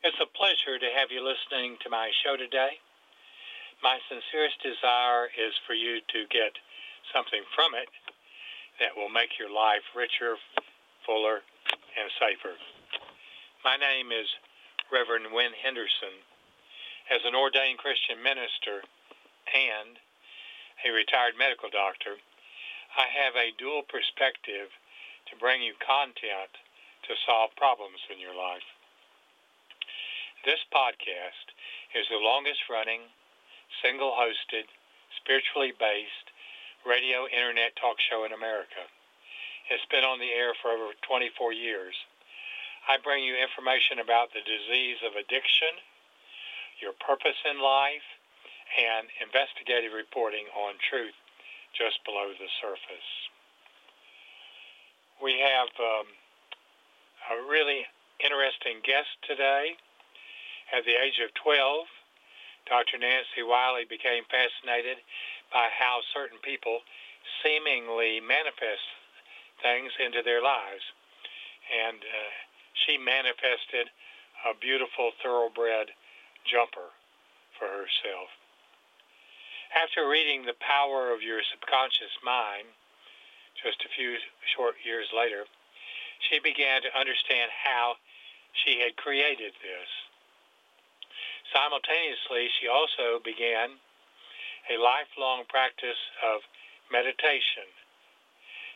It's a pleasure to have you listening to my show today. My sincerest desire is for you to get something from it that will make your life richer, fuller, and safer. My name is Reverend Win Henderson. As an ordained Christian minister and a retired medical doctor, I have a dual perspective to bring you content to solve problems in your life. This podcast is the longest running, single hosted, spiritually based radio internet talk show in America. It's been on the air for over 24 years. I bring you information about the disease of addiction, your purpose in life, and investigative reporting on truth just below the surface. We have um, a really interesting guest today. At the age of 12, Dr. Nancy Wiley became fascinated by how certain people seemingly manifest things into their lives. And uh, she manifested a beautiful thoroughbred jumper for herself. After reading The Power of Your Subconscious Mind, just a few short years later, she began to understand how she had created this. Simultaneously, she also began a lifelong practice of meditation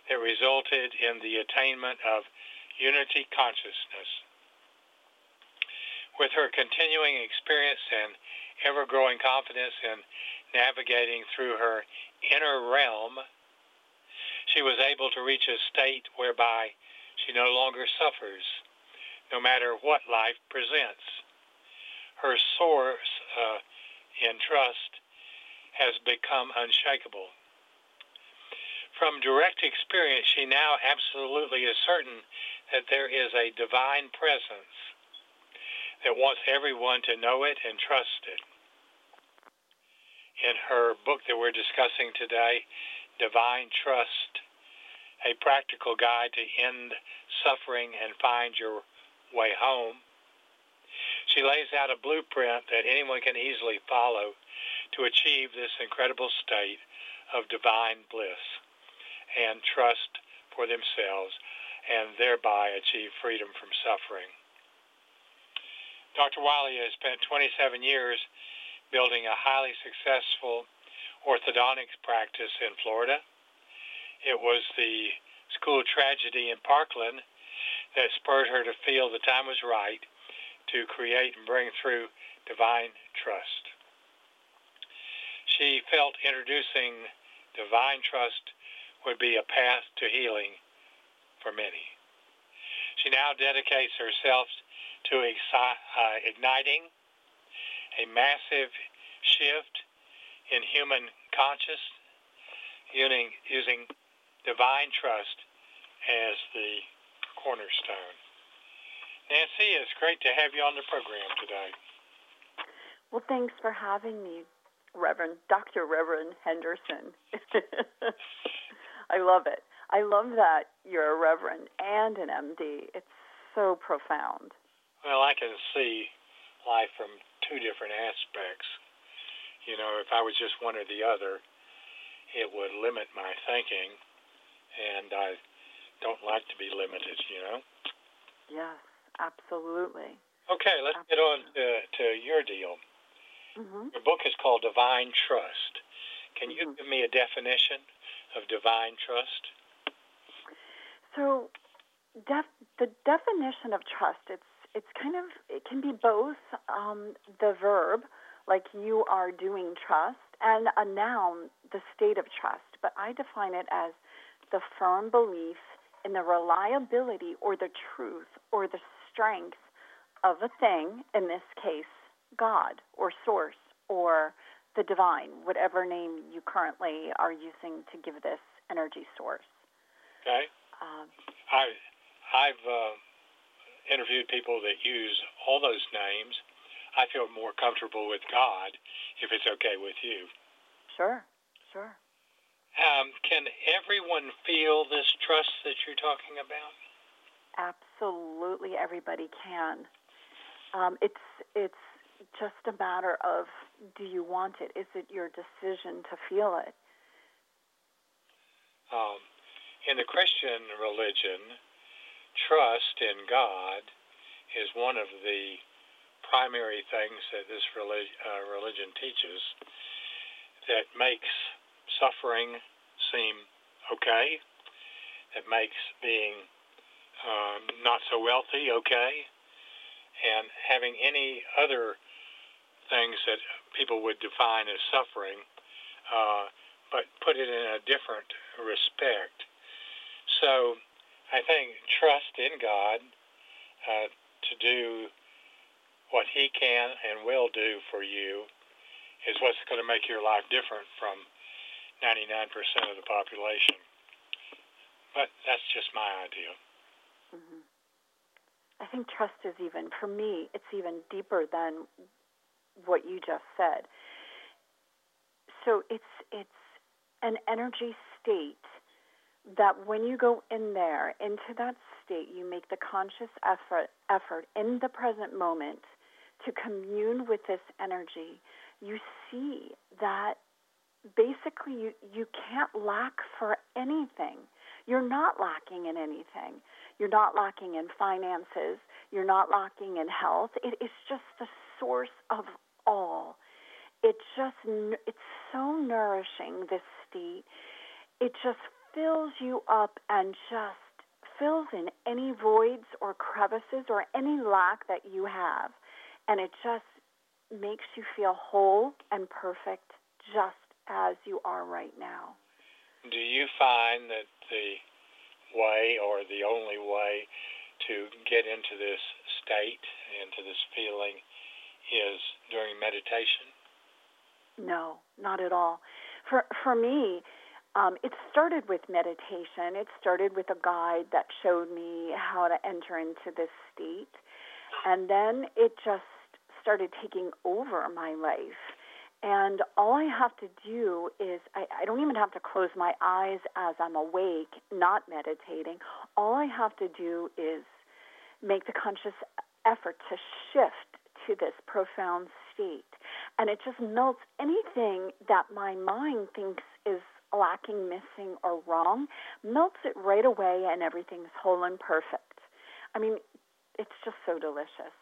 that resulted in the attainment of unity consciousness. With her continuing experience and ever growing confidence in navigating through her inner realm, she was able to reach a state whereby she no longer suffers, no matter what life presents. Her source uh, in trust has become unshakable. From direct experience, she now absolutely is certain that there is a divine presence that wants everyone to know it and trust it in her book that we're discussing today, Divine Trust, a practical guide to end suffering and find your way home. She lays out a blueprint that anyone can easily follow to achieve this incredible state of divine bliss and trust for themselves and thereby achieve freedom from suffering. Dr. Wiley has spent 27 years building a highly successful orthodontics practice in Florida. It was the school tragedy in Parkland that spurred her to feel the time was right to create and bring through divine trust. She felt introducing divine trust would be a path to healing for many. She now dedicates herself to uh, igniting a massive shift in human consciousness using, using divine trust as the cornerstone. Nancy, it's great to have you on the program today. Well, thanks for having me, Reverend Dr. Reverend Henderson. I love it. I love that you're a reverend and an MD. It's so profound. Well, I can see life from two different aspects. You know, if I was just one or the other, it would limit my thinking, and I don't like to be limited, you know? Yes, absolutely. Okay, let's absolutely. get on to, to your deal. Mm-hmm. Your book is called Divine Trust. Can you mm-hmm. give me a definition of divine trust? So, def- the definition of trust, it's it's kind of it can be both um, the verb like you are doing trust and a noun the state of trust but i define it as the firm belief in the reliability or the truth or the strength of a thing in this case god or source or the divine whatever name you currently are using to give this energy source okay um, i i've uh interviewed people that use all those names, I feel more comfortable with God if it's okay with you. Sure, sure. Um, can everyone feel this trust that you're talking about? Absolutely, everybody can. Um, it's it's just a matter of do you want it? Is it your decision to feel it? Um, in the Christian religion, trust in God is one of the primary things that this relig- uh, religion teaches that makes suffering seem okay, that makes being um, not so wealthy okay, and having any other things that people would define as suffering, uh, but put it in a different respect. So I think trust in God uh, to do what He can and will do for you is what's going to make your life different from 99% of the population. But that's just my idea. Mm-hmm. I think trust is even, for me, it's even deeper than what you just said. So it's it's an energy state that when you go in there into that state, you make the conscious effort effort in the present moment to commune with this energy. You see that basically you, you can't lack for anything. You're not lacking in anything. You're not lacking in finances. You're not lacking in health. It is just the source of all. It just it's so nourishing this state. It just fills you up and just fills in any voids or crevices or any lack that you have. And it just makes you feel whole and perfect just as you are right now. Do you find that the way or the only way to get into this state, into this feeling, is during meditation? No, not at all. For for me, um, it started with meditation. It started with a guide that showed me how to enter into this state, and then it just started taking over my life. And all I have to do is, I, I don't even have to close my eyes as I'm awake, not meditating. All I have to do is make the conscious effort to shift to this profound state. And it just melts anything that my mind thinks is lacking, missing, or wrong, melts it right away, and everything's whole and perfect. I mean, it's just so delicious.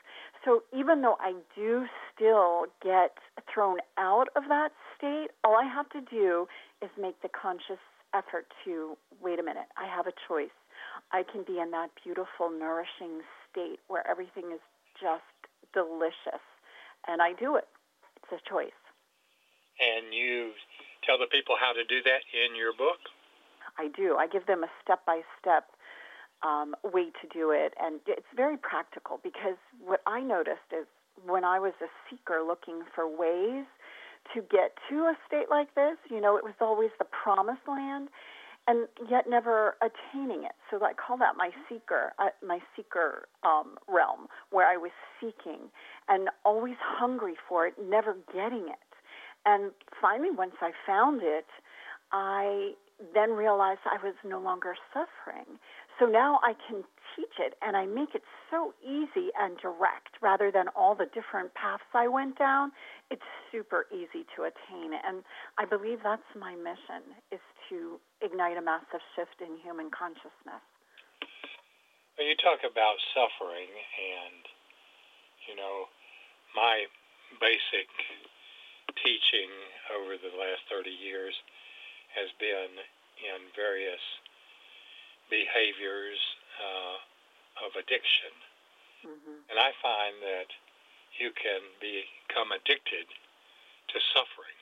So even though I do still get thrown out of that state, all I have to do is make the conscious effort to wait a minute, I have a choice. I can be in that beautiful, nourishing state where everything is just delicious. And I do it. It's a choice. And you tell the people how to do that in your book? I do. I give them a step by step um, way to do it. And it's very practical because what I noticed is when I was a seeker looking for ways to get to a state like this, you know, it was always the promised land and yet never attaining it. So I call that my seeker, uh, my seeker um, realm, where I was seeking and always hungry for it, never getting it. And finally, once I found it, I then realized I was no longer suffering. So now I can teach it and I make it so easy and direct rather than all the different paths I went down. It's super easy to attain. And I believe that's my mission is to ignite a massive shift in human consciousness. Well, you talk about suffering and, you know, my basic teaching over the last 30 years has been in various behaviors uh, of addiction. Mm-hmm. And I find that you can become addicted to suffering.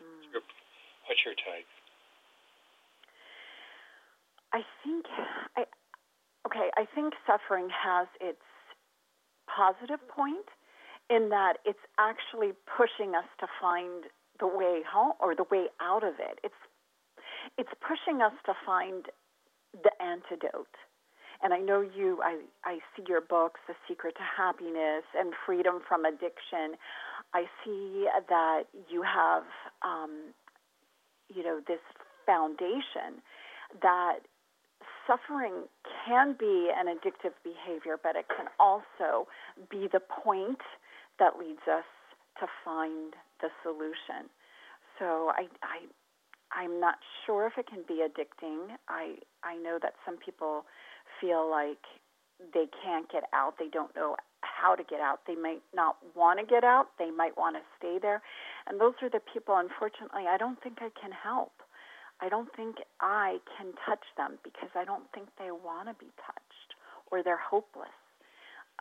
Mm. What's your take? I think I okay, I think suffering has its positive point in that it's actually pushing us to find the way home or the way out of it. It's it's pushing us to find the antidote. And I know you, I, I see your books, The Secret to Happiness and Freedom from Addiction. I see that you have, um, you know, this foundation that suffering can be an addictive behavior, but it can also be the point that leads us to find the solution. So I, I I'm not sure if it can be addicting. I I know that some people feel like they can't get out. They don't know how to get out. They might not want to get out. They might want to stay there. And those are the people unfortunately I don't think I can help. I don't think I can touch them because I don't think they want to be touched or they're hopeless.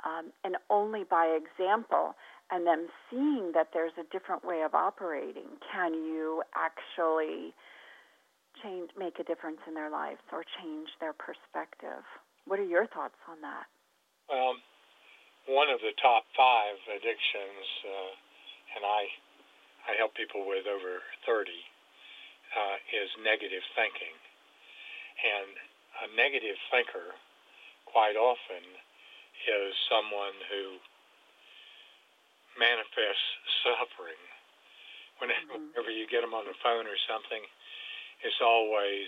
Um, and only by example and them seeing that there's a different way of operating can you actually change make a difference in their lives or change their perspective. What are your thoughts on that? Well, one of the top five addictions, uh, and I I help people with over 30 uh, is negative thinking. And a negative thinker, quite often, is someone who manifests suffering. Whenever, mm-hmm. whenever you get them on the phone or something, it's always,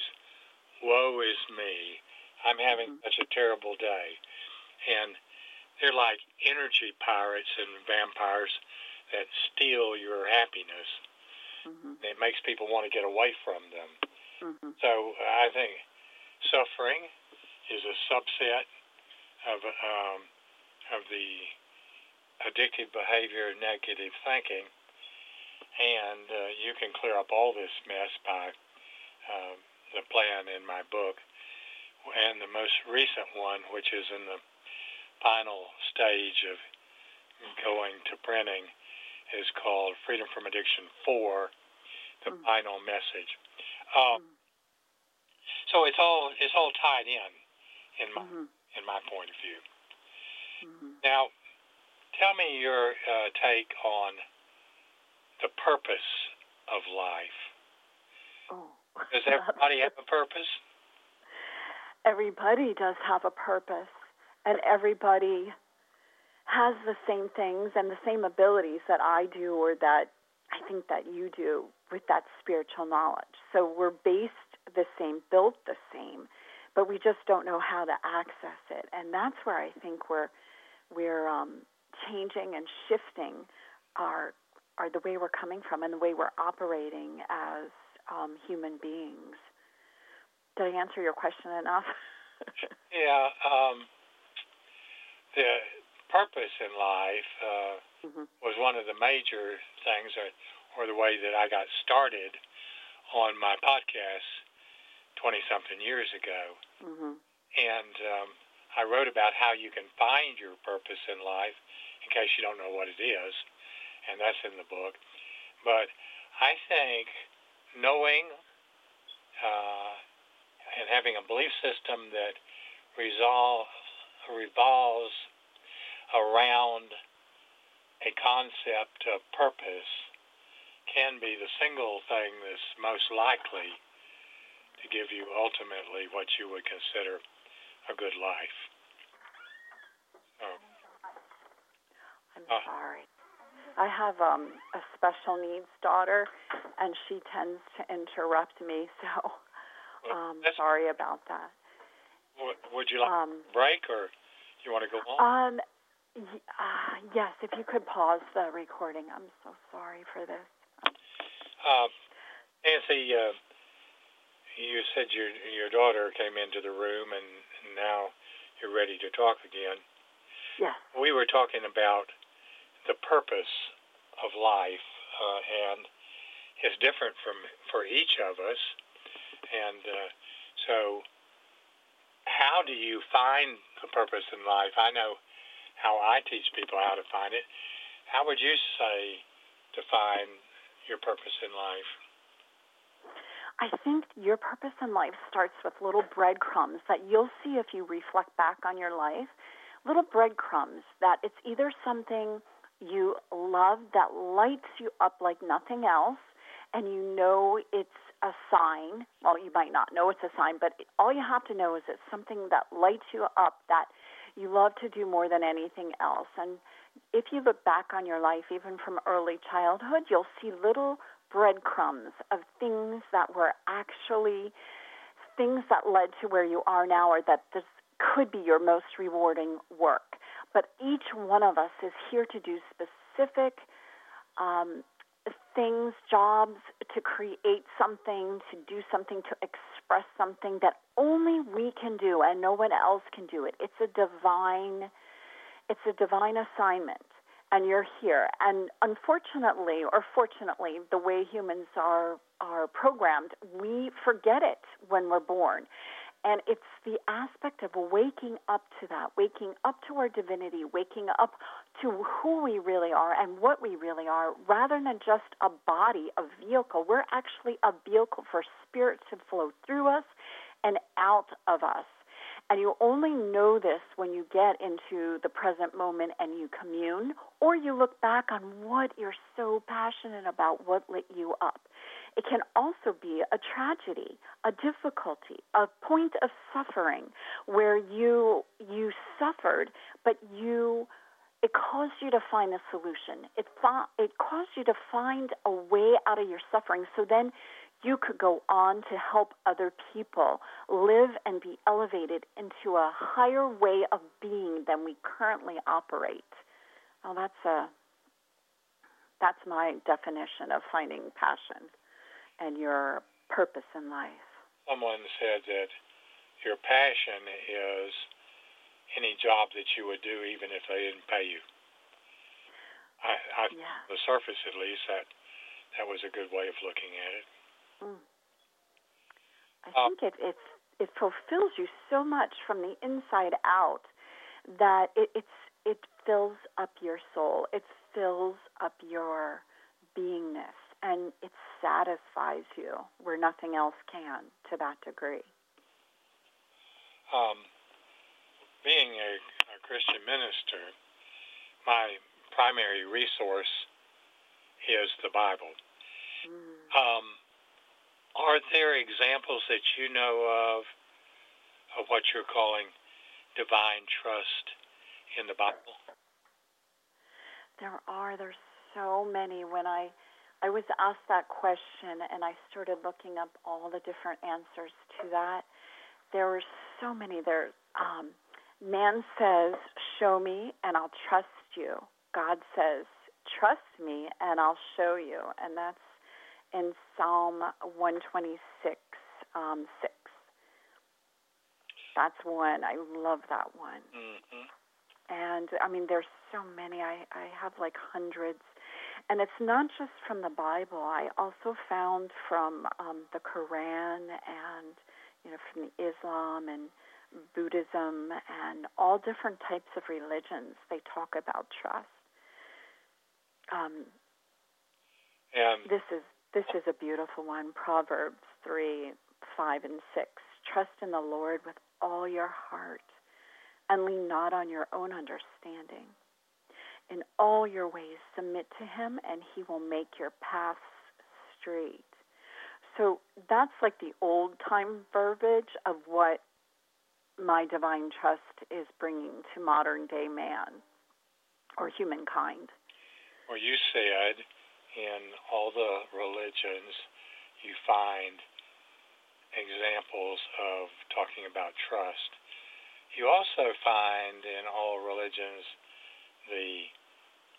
woe is me. I'm having mm-hmm. such a terrible day. And they're like energy pirates and vampires that steal your happiness Mm-hmm. It makes people want to get away from them. Mm-hmm. So I think suffering is a subset of um, of the addictive behavior, negative thinking, and uh, you can clear up all this mess by uh, the plan in my book. And the most recent one, which is in the final stage of going to printing, is called Freedom from Addiction 4, the mm. final message. Um, mm. So it's all it's all tied in in my mm-hmm. in my point of view. Mm-hmm. Now, tell me your uh, take on the purpose of life. Oh, does everybody have a purpose? Everybody does have a purpose, and everybody has the same things and the same abilities that I do or that I think that you do with that spiritual knowledge. So we're based the same, built the same, but we just don't know how to access it. And that's where I think we're we're um, changing and shifting our our the way we're coming from and the way we're operating as um, human beings. Did I answer your question enough? yeah. Um, the purpose in life uh, mm-hmm. was one of the major things, or, or the way that I got started on my podcast 20 something years ago. Mm-hmm. And um, I wrote about how you can find your purpose in life in case you don't know what it is, and that's in the book. But I think knowing uh, and having a belief system that resolve, revolves around a concept of purpose can be the single thing that's most likely to give you ultimately what you would consider a good life. I'm uh, sorry. I have um, a special needs daughter, and she tends to interrupt me, so um, sorry about that. Would you like um, a break, or do you want to go on? Um, uh, yes, if you could pause the recording. I'm so sorry for this. Uh, Nancy, uh, you said your your daughter came into the room, and now you're ready to talk again. Yes. We were talking about the purpose of life, uh, and is different from for each of us. And uh, so, how do you find the purpose in life? I know how I teach people how to find it. How would you say to find your purpose in life? I think your purpose in life starts with little breadcrumbs that you'll see if you reflect back on your life. Little breadcrumbs that it's either something you love that lights you up like nothing else, and you know it's a sign. Well, you might not know it's a sign, but all you have to know is it's something that lights you up that you love to do more than anything else. And if you look back on your life, even from early childhood, you'll see little breadcrumbs of things that were actually things that led to where you are now or that this could be your most rewarding work. But each one of us is here to do specific um, things, jobs, to create something, to do something, to express something that only we can do and no one else can do it. It's a divine, it's a divine assignment and you're here. And unfortunately, or fortunately, the way humans are are programmed, we forget it when we're born. And it's the aspect of waking up to that, waking up to our divinity, waking up to who we really are and what we really are, rather than just a body, a vehicle. We're actually a vehicle for spirit to flow through us and out of us. And you only know this when you get into the present moment and you commune, or you look back on what you're so passionate about, what lit you up. It can also be a tragedy, a difficulty, a point of suffering where you you suffered, but you it caused you to find a solution. It it caused you to find a way out of your suffering. So then you could go on to help other people live and be elevated into a higher way of being than we currently operate. Well, that's a that's my definition of finding passion and your purpose in life. Someone said that your passion is any job that you would do even if they didn't pay you. I, I yeah. the surface at least that that was a good way of looking at it. Mm. I uh, think it it it fulfills you so much from the inside out that it, it's it fills up your soul. It fills up your beingness and it satisfies you where nothing else can to that degree. Um, being a, a Christian minister, my primary resource is the Bible. Mm. Um, are there examples that you know of of what you're calling divine trust in the Bible? There are. There's so many. When I I was asked that question and I started looking up all the different answers to that, there were so many. There, um, man says, "Show me, and I'll trust you." God says, "Trust me, and I'll show you," and that's in Psalm 126, um, 6. That's one. I love that one. Mm-hmm. And I mean, there's so many. I, I have like hundreds. And it's not just from the Bible. I also found from um, the Quran and, you know, from Islam and Buddhism and all different types of religions. They talk about trust. Um, and this is this is a beautiful one. Proverbs 3, 5, and 6. Trust in the Lord with all your heart and lean not on your own understanding. In all your ways, submit to him, and he will make your paths straight. So that's like the old time verbiage of what my divine trust is bringing to modern day man or humankind. Well, you said in all the religions, you find examples of talking about trust. You also find in all religions the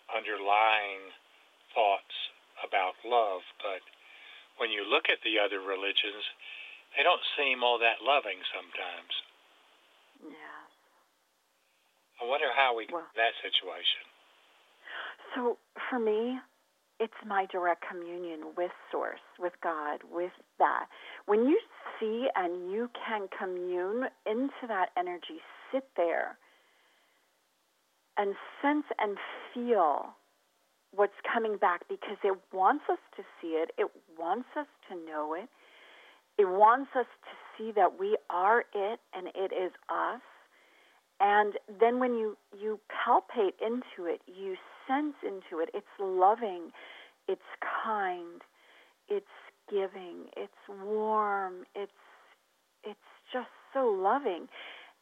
underlying thoughts about love, but when you look at the other religions, they don't seem all that loving sometimes. Yeah. I wonder how we well, that situation. So for me, it's my direct communion with Source, with God, with that. When you see and you can commune into that energy, sit there and sense and feel what's coming back because it wants us to see it, it wants us to know it, it wants us to see that we are it and it is us. And then when you, you palpate into it, you sense into it. It's loving, it's kind, it's giving, it's warm, it's it's just so loving.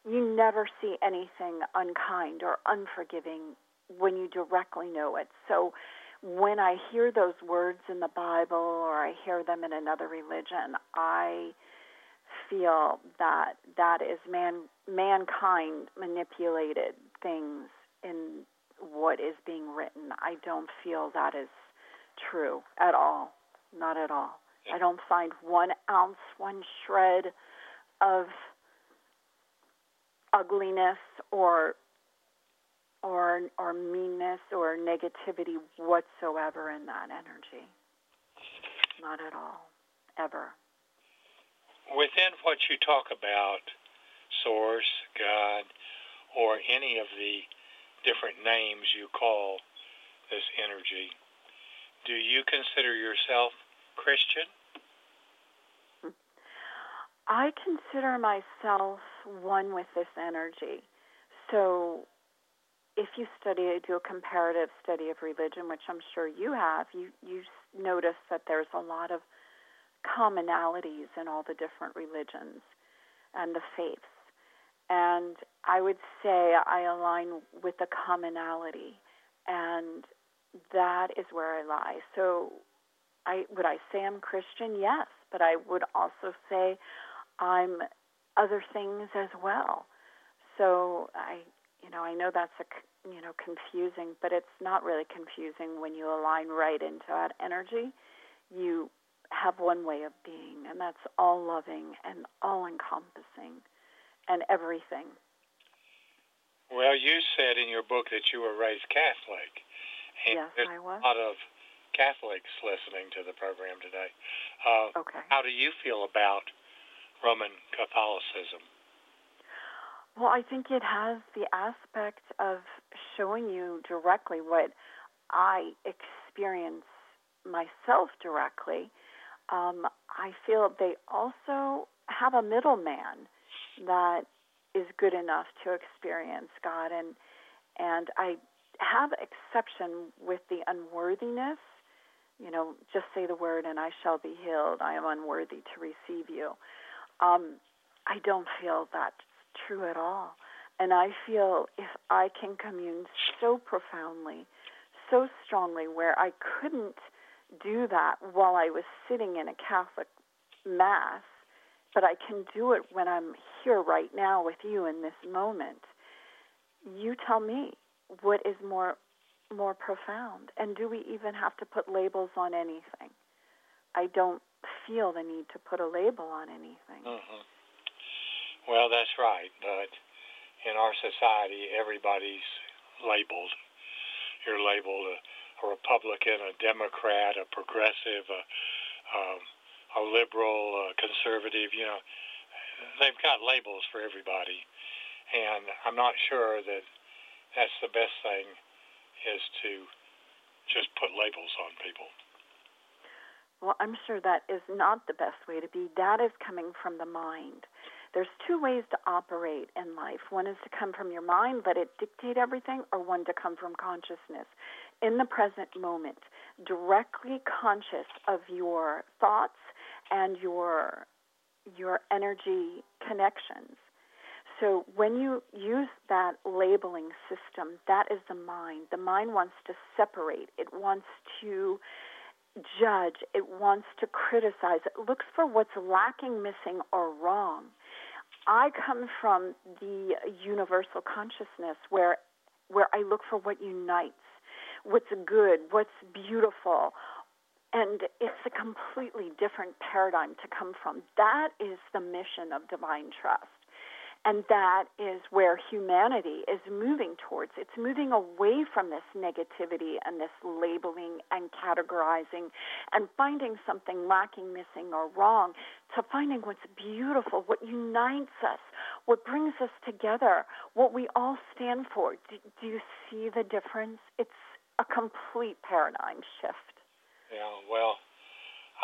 You never see anything unkind or unforgiving when you directly know it. So when I hear those words in the Bible or I hear them in another religion, I feel that that is man mankind manipulated things in what is being written. I don't feel that is true at all. Not at all. I don't find one ounce, one shred of ugliness or or or meanness or negativity whatsoever in that energy. Not at all. Ever. Within what you talk about, source, God, or any of the different names you call this energy, do you consider yourself Christian? I consider myself one with this energy. So if you study, do a comparative study of religion, which I'm sure you have, you, you notice that there's a lot of commonalities in all the different religions and the faiths. And I would say I align with the commonality, and that is where I lie. So, I would I say I'm Christian? Yes, but I would also say I'm other things as well. So I, you know, I know that's a you know confusing, but it's not really confusing when you align right into that energy. You have one way of being, and that's all loving and all encompassing and everything. Well, you said in your book that you were raised Catholic. And yes, there's I was. A lot of Catholics listening to the program today. Uh, okay. How do you feel about Roman Catholicism? Well, I think it has the aspect of showing you directly what I experience myself directly. Um, I feel they also have a middleman that is good enough to experience God, and and I have exception with the unworthiness. You know, just say the word and I shall be healed. I am unworthy to receive you. Um, I don't feel that's true at all. And I feel if I can commune so profoundly, so strongly, where I couldn't do that while I was sitting in a Catholic Mass, but I can do it when I'm here right now with you in this moment. You tell me what is more more profound, and do we even have to put labels on anything? I don't feel the need to put a label on anything. Mm-hmm. Well, that's right, but in our society, everybody's labeled. You're labeled a, a Republican, a Democrat, a progressive, a, um, a liberal, a conservative. You know, they've got labels for everybody, and I'm not sure that that's the best thing is to just put labels on people. Well, I'm sure that is not the best way to be. That is coming from the mind. There's two ways to operate in life. One is to come from your mind, let it dictate everything, or one to come from consciousness. In the present moment, directly conscious of your thoughts and your your energy connections. So when you use that labeling system, that is the mind. The mind wants to separate. It wants to judge. It wants to criticize. It looks for what's lacking, missing, or wrong. I come from the universal consciousness where where I look for what unites, what's good, what's beautiful. And it's a completely different paradigm to come from. That is the mission of divine trust. And that is where humanity is moving towards. It's moving away from this negativity and this labeling and categorizing and finding something lacking, missing, or wrong to finding what's beautiful, what unites us, what brings us together, what we all stand for. Do, do you see the difference? It's a complete paradigm shift. Yeah, well,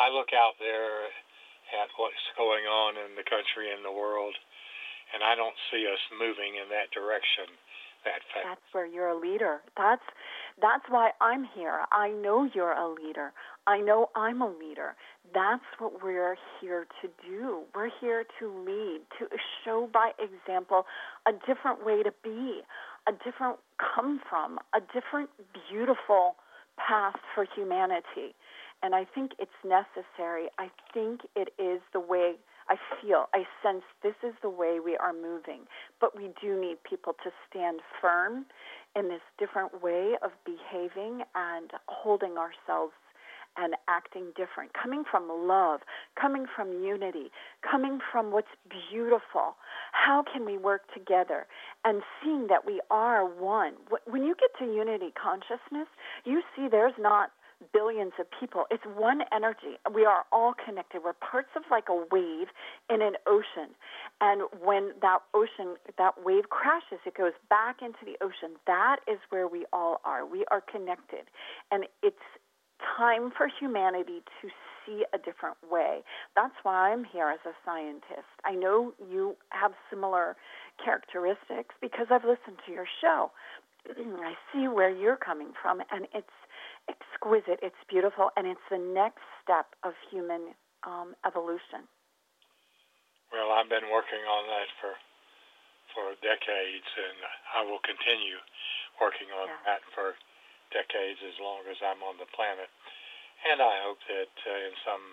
I look out there at what's going on in the country and the world and I don't see us moving in that direction that fast. That's where you're a leader. That's that's why I'm here. I know you're a leader. I know I'm a leader. That's what we're here to do. We're here to lead, to show by example a different way to be, a different come from, a different beautiful path for humanity. And I think it's necessary. I think it is the way I feel, I sense this is the way we are moving. But we do need people to stand firm in this different way of behaving and holding ourselves and acting different, coming from love, coming from unity, coming from what's beautiful. How can we work together? And seeing that we are one. When you get to unity consciousness, you see there's not billions of people. It's one energy. We are all connected. We're parts of like a wave in an ocean. And when that ocean, that wave crashes, it goes back into the ocean. That is where we all are. We are connected. And it's time for humanity to see a different way. That's why I'm here as a scientist. I know you have similar characteristics because I've listened to your show. I see where you're coming from, and it's exquisite, it's beautiful, and it's the next step of human um, evolution. Well, I've been working on that for for decades, and I will continue working on yeah. that for decades as long as I'm on the planet. And I hope that uh, in some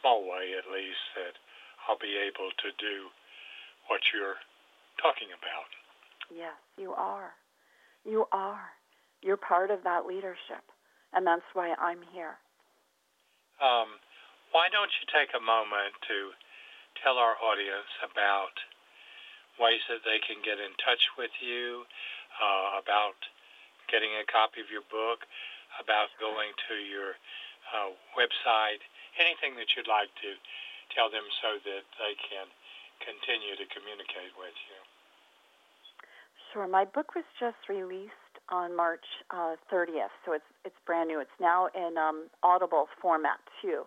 small way, at least, that I'll be able to do what you're talking about. Yes, you are. You are. You're part of that leadership and that's why I'm here. Um, why don't you take a moment to tell our audience about ways that they can get in touch with you, uh, about getting a copy of your book, about going to your uh, website, anything that you'd like to tell them so that they can continue to communicate with you. Sure. My book was just released on March uh, 30th, so it's it's brand new. It's now in um, Audible format too.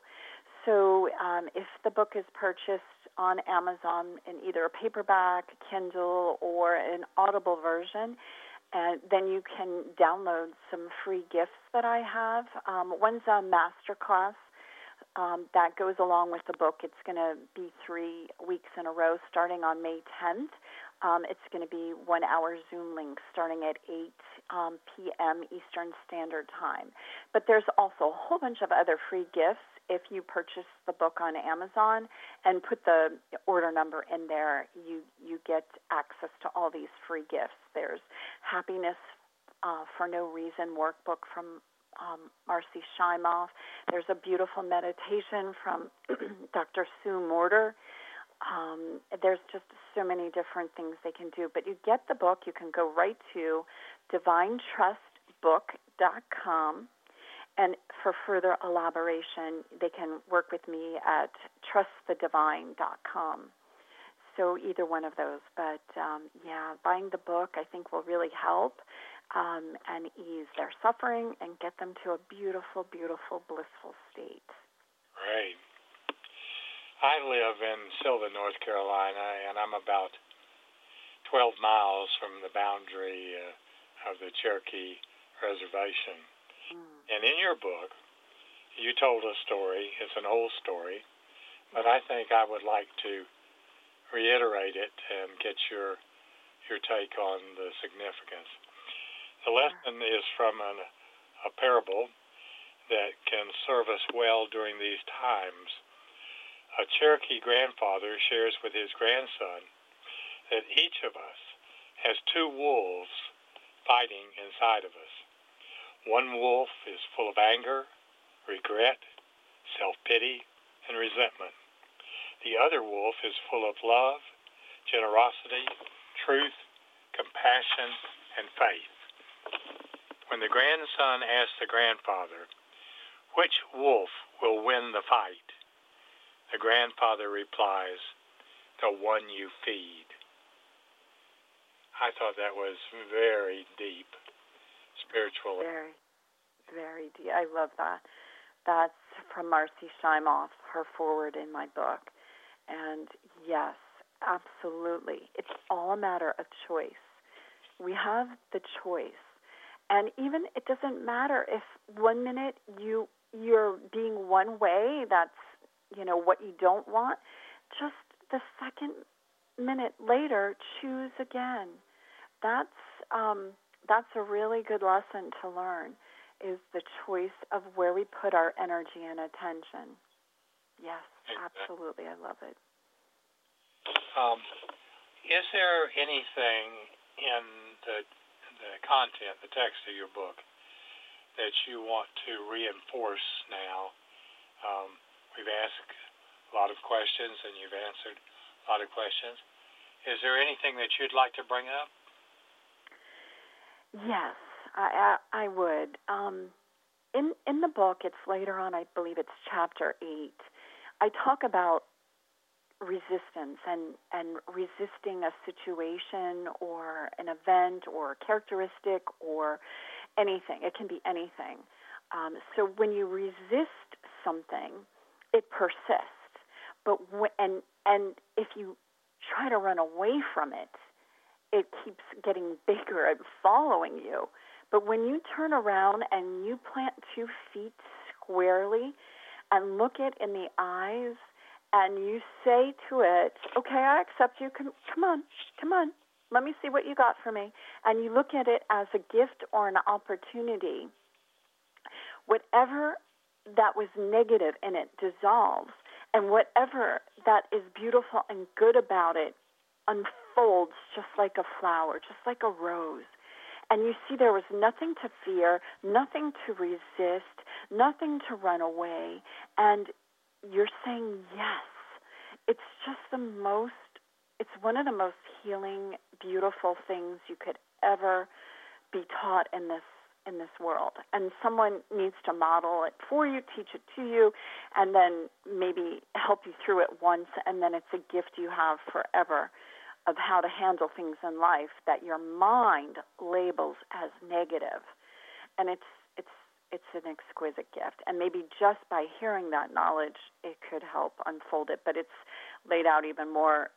So um, if the book is purchased on Amazon in either a paperback, Kindle, or an Audible version, and then you can download some free gifts that I have. Um, one's a master class um, that goes along with the book. It's going to be three weeks in a row starting on May 10th. Um, it's going to be one hour Zoom link starting at 8 um, p.m. Eastern Standard Time. But there's also a whole bunch of other free gifts if you purchase the book on Amazon and put the order number in there. You you get access to all these free gifts. There's happiness uh, for no reason workbook from um, Marci Shimoff. There's a beautiful meditation from Dr. Sue Morter. Um, there's just so many different things they can do. But you get the book, you can go right to divinetrustbook.com. And for further elaboration, they can work with me at trustthedivine.com. So either one of those. But um, yeah, buying the book I think will really help um, and ease their suffering and get them to a beautiful, beautiful, blissful state. Right. I live in Sylva, North Carolina, and I'm about 12 miles from the boundary uh, of the Cherokee Reservation. Mm. And in your book, you told a story. It's an old story, but I think I would like to reiterate it and get your your take on the significance. The lesson is from an, a parable that can serve us well during these times a Cherokee grandfather shares with his grandson that each of us has two wolves fighting inside of us. One wolf is full of anger, regret, self pity, and resentment. The other wolf is full of love, generosity, truth, compassion, and faith. When the grandson asks the grandfather, which wolf will win the fight? The grandfather replies, The one you feed. I thought that was very deep spiritually. Very, very deep. I love that. That's from Marci Shimoff, her foreword in my book. And yes, absolutely. It's all a matter of choice. We have the choice. And even it doesn't matter if one minute you you're being one way, that's you know what you don't want just the second minute later choose again. That's um, that's a really good lesson to learn is the choice of where we put our energy and attention. Yes absolutely. I love it. Um, is there anything in the the content, the text of your book, that you want to reinforce now? Um, we've asked a lot of questions, and you've answered a lot of questions. Is there anything that you'd like to bring up? Yes, I I, I would. Um, in in the book, it's later on. I believe it's chapter eight. I talk about resistance and and resisting a situation or an event or a characteristic or anything. It can be anything. Um, so when you resist something, it persists. But when, and and if you try to run away from it, it keeps getting bigger and following you. But when you turn around and you plant two feet squarely and look it in the eyes and you say to it, okay, I accept you. Come, come on, come on. Let me see what you got for me. And you look at it as a gift or an opportunity. Whatever that was and it dissolves, and whatever that is beautiful and good about it unfolds just like a flower, just like a rose. And you see, there was nothing to fear, nothing to resist, nothing to run away. And you're saying yes. It's just the most, it's one of the most healing, beautiful things you could ever be taught in this in this world. And someone needs to model it for you, teach it to you, and then maybe help you through it once, and then it's a gift you have forever of how to handle things in life that your mind labels as negative. And it's it's it's an exquisite gift. And maybe just by hearing that knowledge it could help unfold it. But it's laid out even more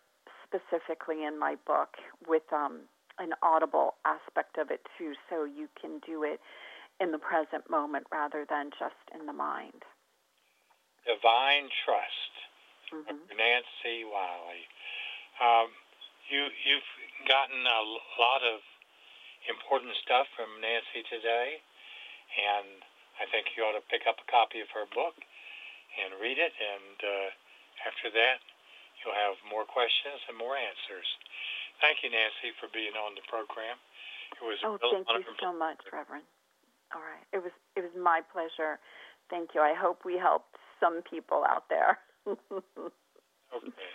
specifically in my book with um an audible aspect of it too, so you can do it in the present moment rather than just in the mind. Divine Trust, mm-hmm. Nancy Wiley. Um, you you've gotten a lot of important stuff from Nancy today, and I think you ought to pick up a copy of her book and read it. And uh, after that, you'll have more questions and more answers. Thank you, Nancy, for being on the program. It was oh, thank you so much, Reverend. All right, it was it was my pleasure. Thank you. I hope we helped some people out there. okay.